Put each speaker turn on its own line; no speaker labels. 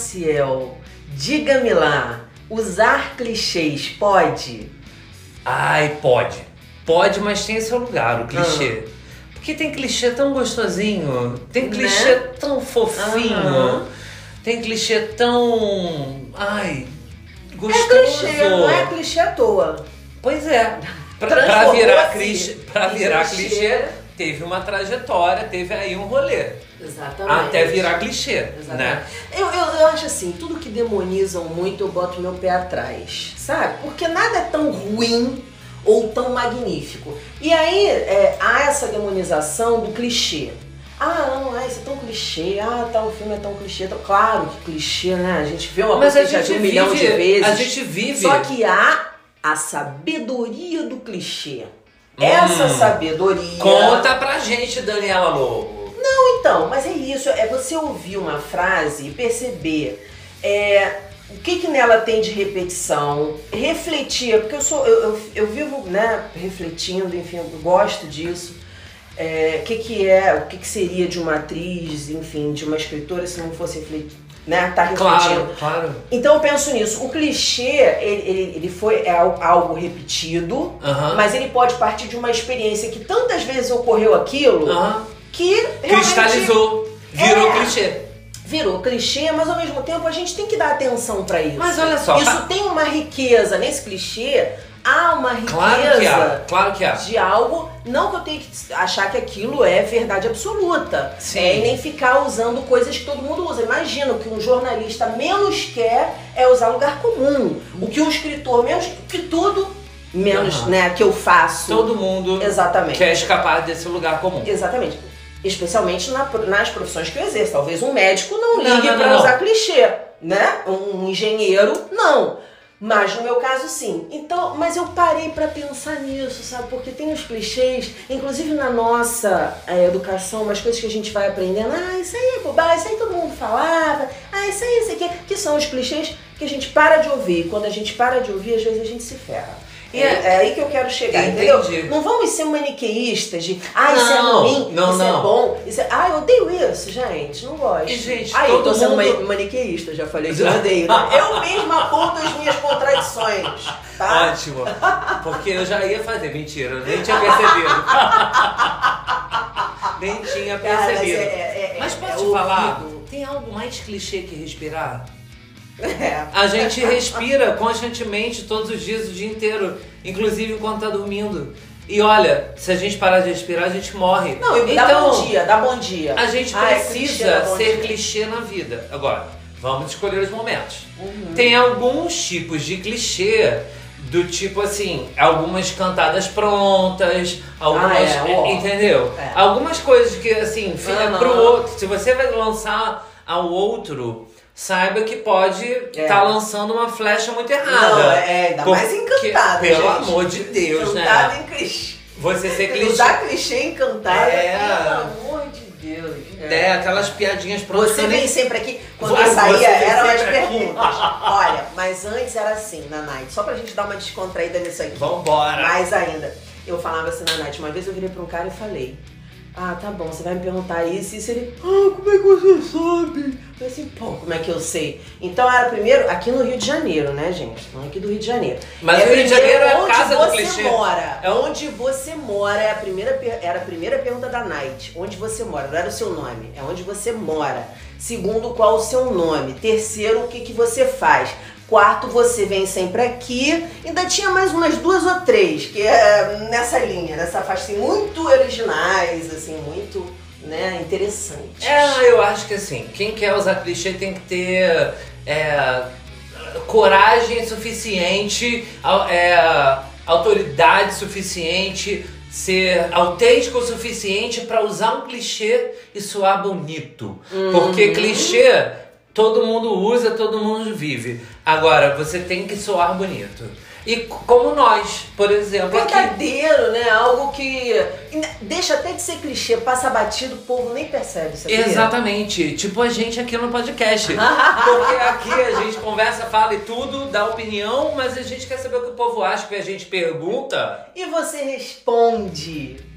Maciel, diga-me lá, usar clichês pode?
Ai, pode. Pode, mas tem seu lugar, o clichê.
Ah.
Porque tem clichê tão gostosinho, tem
Né?
clichê tão fofinho,
Aham.
tem clichê tão. Ai,
É
gostoso.
clichê, não é clichê à toa.
Pois é. Pra, pra virar clichê, pra virar
clichê.
Teve uma trajetória, teve aí um rolê.
Exatamente.
Até virar clichê,
Exatamente.
né?
Eu, eu, eu acho assim, tudo que demonizam muito eu boto meu pé atrás, sabe? Porque nada é tão ruim ou tão magnífico. E aí é, há essa demonização do clichê. Ah, não, ah, isso é tão clichê. Ah, tá, o filme é tão clichê. Tão... Claro que clichê, né? A gente vê uma
Mas
coisa que já viu um milhão de vezes.
a gente vive.
Só que há a sabedoria do clichê. Essa
Hum.
sabedoria.
Conta pra gente, Daniela Lobo.
Então, mas é isso, é você ouvir uma frase e perceber é, o que, que nela tem de repetição, refletir, porque eu sou, eu, eu, eu vivo né, refletindo, enfim, eu gosto disso. É, o que, que é, o que, que seria de uma atriz, enfim, de uma escritora se não fosse refletir, né, tá refletindo.
Claro, claro.
Então eu penso nisso. O clichê, ele, ele, ele foi é al- algo repetido, mas ele pode partir de uma experiência que tantas vezes ocorreu aquilo
Aham.
que
Cristalizou, virou
É.
clichê.
virou clichê, mas ao mesmo tempo a gente tem que dar atenção pra isso.
Mas olha só,
isso
tá-
tem uma riqueza nesse clichê. Há uma riqueza
Claro que há, claro que há.
de algo, não que eu tenha que achar que aquilo é verdade absoluta.
Sim.
É, e nem ficar usando coisas que todo mundo usa. Imagina, o que um jornalista menos quer é usar lugar comum. O que um escritor menos. que tudo menos,
Aham.
né, que eu faço.
Todo mundo
Exatamente.
quer escapar desse lugar comum.
Exatamente. Especialmente na- nas profissões que eu exerço. Talvez um médico não
Não,
ligue
não,
pra
não,
usar clichê, né? Um engenheiro, não. Mas no meu caso, sim. Então, mas eu parei pra pensar nisso, sabe? Porque tem os clichês, inclusive na nossa eh, educação, umas coisas que a gente vai aprendendo. Ah, isso aí é bobagem, isso aí todo mundo falava. Ah, isso aí, isso aqui. Que são os clichês que a gente para de ouvir. E quando a gente para de ouvir, às vezes a gente se ferra.
E
é,
é-
é aí que eu quero chegar,
Entendi.
entendeu? Não vamos ser maniqueístas de, ah, isso é
Não,
ruim,
não,
isso é
não.
bom, isso é... Ah, odeio isso, gente, não gosto.
E, gente,
Aí, eu
todo
tô sendo
mundo-
mani- maniqueísta, já falei que eu odeio. né? Eu mesma aponto as minhas contradições, tá?
Ótimo. Porque eu já ia fazer. Mentira, eu nem tinha percebido. nem tinha
Cara, mas
percebido.
é- é- é-
Mas
é
posso te
ouvido.
falar? Tem algo mais clichê que respirar?
É.
A gente respira constantemente todos os dias, o dia inteiro, inclusive enquanto tá dormindo. E olha, se a gente parar de respirar, a gente morre.
Não, e dá
então,
bom dia, dá bom dia.
a gente
Ah, é clichê, dá
precisa ser
dia.
clichê na vida. Agora, vamos escolher os momentos.
Uhum.
Tem alguns tipos de clichê do tipo assim, algumas cantadas prontas, algumas,
Ah, é, ó.
entendeu?
É.
Algumas coisas que assim, fica
Aham.
pro outro. Se você vai lançar ao outro, saiba que pode estar
É.
lançando uma flecha muito errada.
Não, é, ainda mais
Porque,
encantada,
Pelo
gente.
amor de Deus,
Encantada
né?
em clichê.
Você ser clichê.
Usar clichê encantada,
É.
pelo amor de Deus.
É, aquelas piadinhas prontas.
Você
eu nem-
vem sempre aqui, quando eu saía,
vem
eram as perguntas. Olha, mas antes era assim, na Night, só pra gente dar uma descontraída nisso aqui.
Vambora.
Mais ainda. Eu falava assim na Night, uma vez eu virei pra um cara e falei, ah, tá bom, você vai me perguntar isso, isso ele, ah, como é que você sabe? Eu assim, pô, como é que eu sei? Então era primeiro, aqui no Rio de Janeiro, né, gente? Não aqui do Rio de Janeiro.
Mas o Rio de Janeiro é a
onde
casa do
você
clichê.
mora.
É
Onde você mora é a primeira, era a primeira pergunta da Night. Onde você mora? Não era o seu nome, é onde você mora. Segundo, qual o seu nome? Terceiro, o que, que você faz? Quarto, você vem sempre aqui. Ainda tinha mais umas duas ou três, que é nessa linha, nessa faixa, assim, muito originais, assim, muito né, interessantes.
É, eu acho que assim, quem quer usar clichê tem que ter é, coragem suficiente, é, autoridade suficiente, ser autêntico o suficiente pra usar um clichê e soar bonito. Porque clichê todo mundo usa, todo mundo vive. Agora, você tem que soar bonito. E como nós, por exemplo, aqui.
Verdadeiro, né? Algo que deixa até de ser clichê, passa batido, o povo nem percebe, sabia?
Exatamente, tipo a gente aqui no podcast. Porque aqui a gente conversa, fala e tudo, dá opinião, mas a gente quer saber o que o povo acha, que a gente pergunta.
E você responde.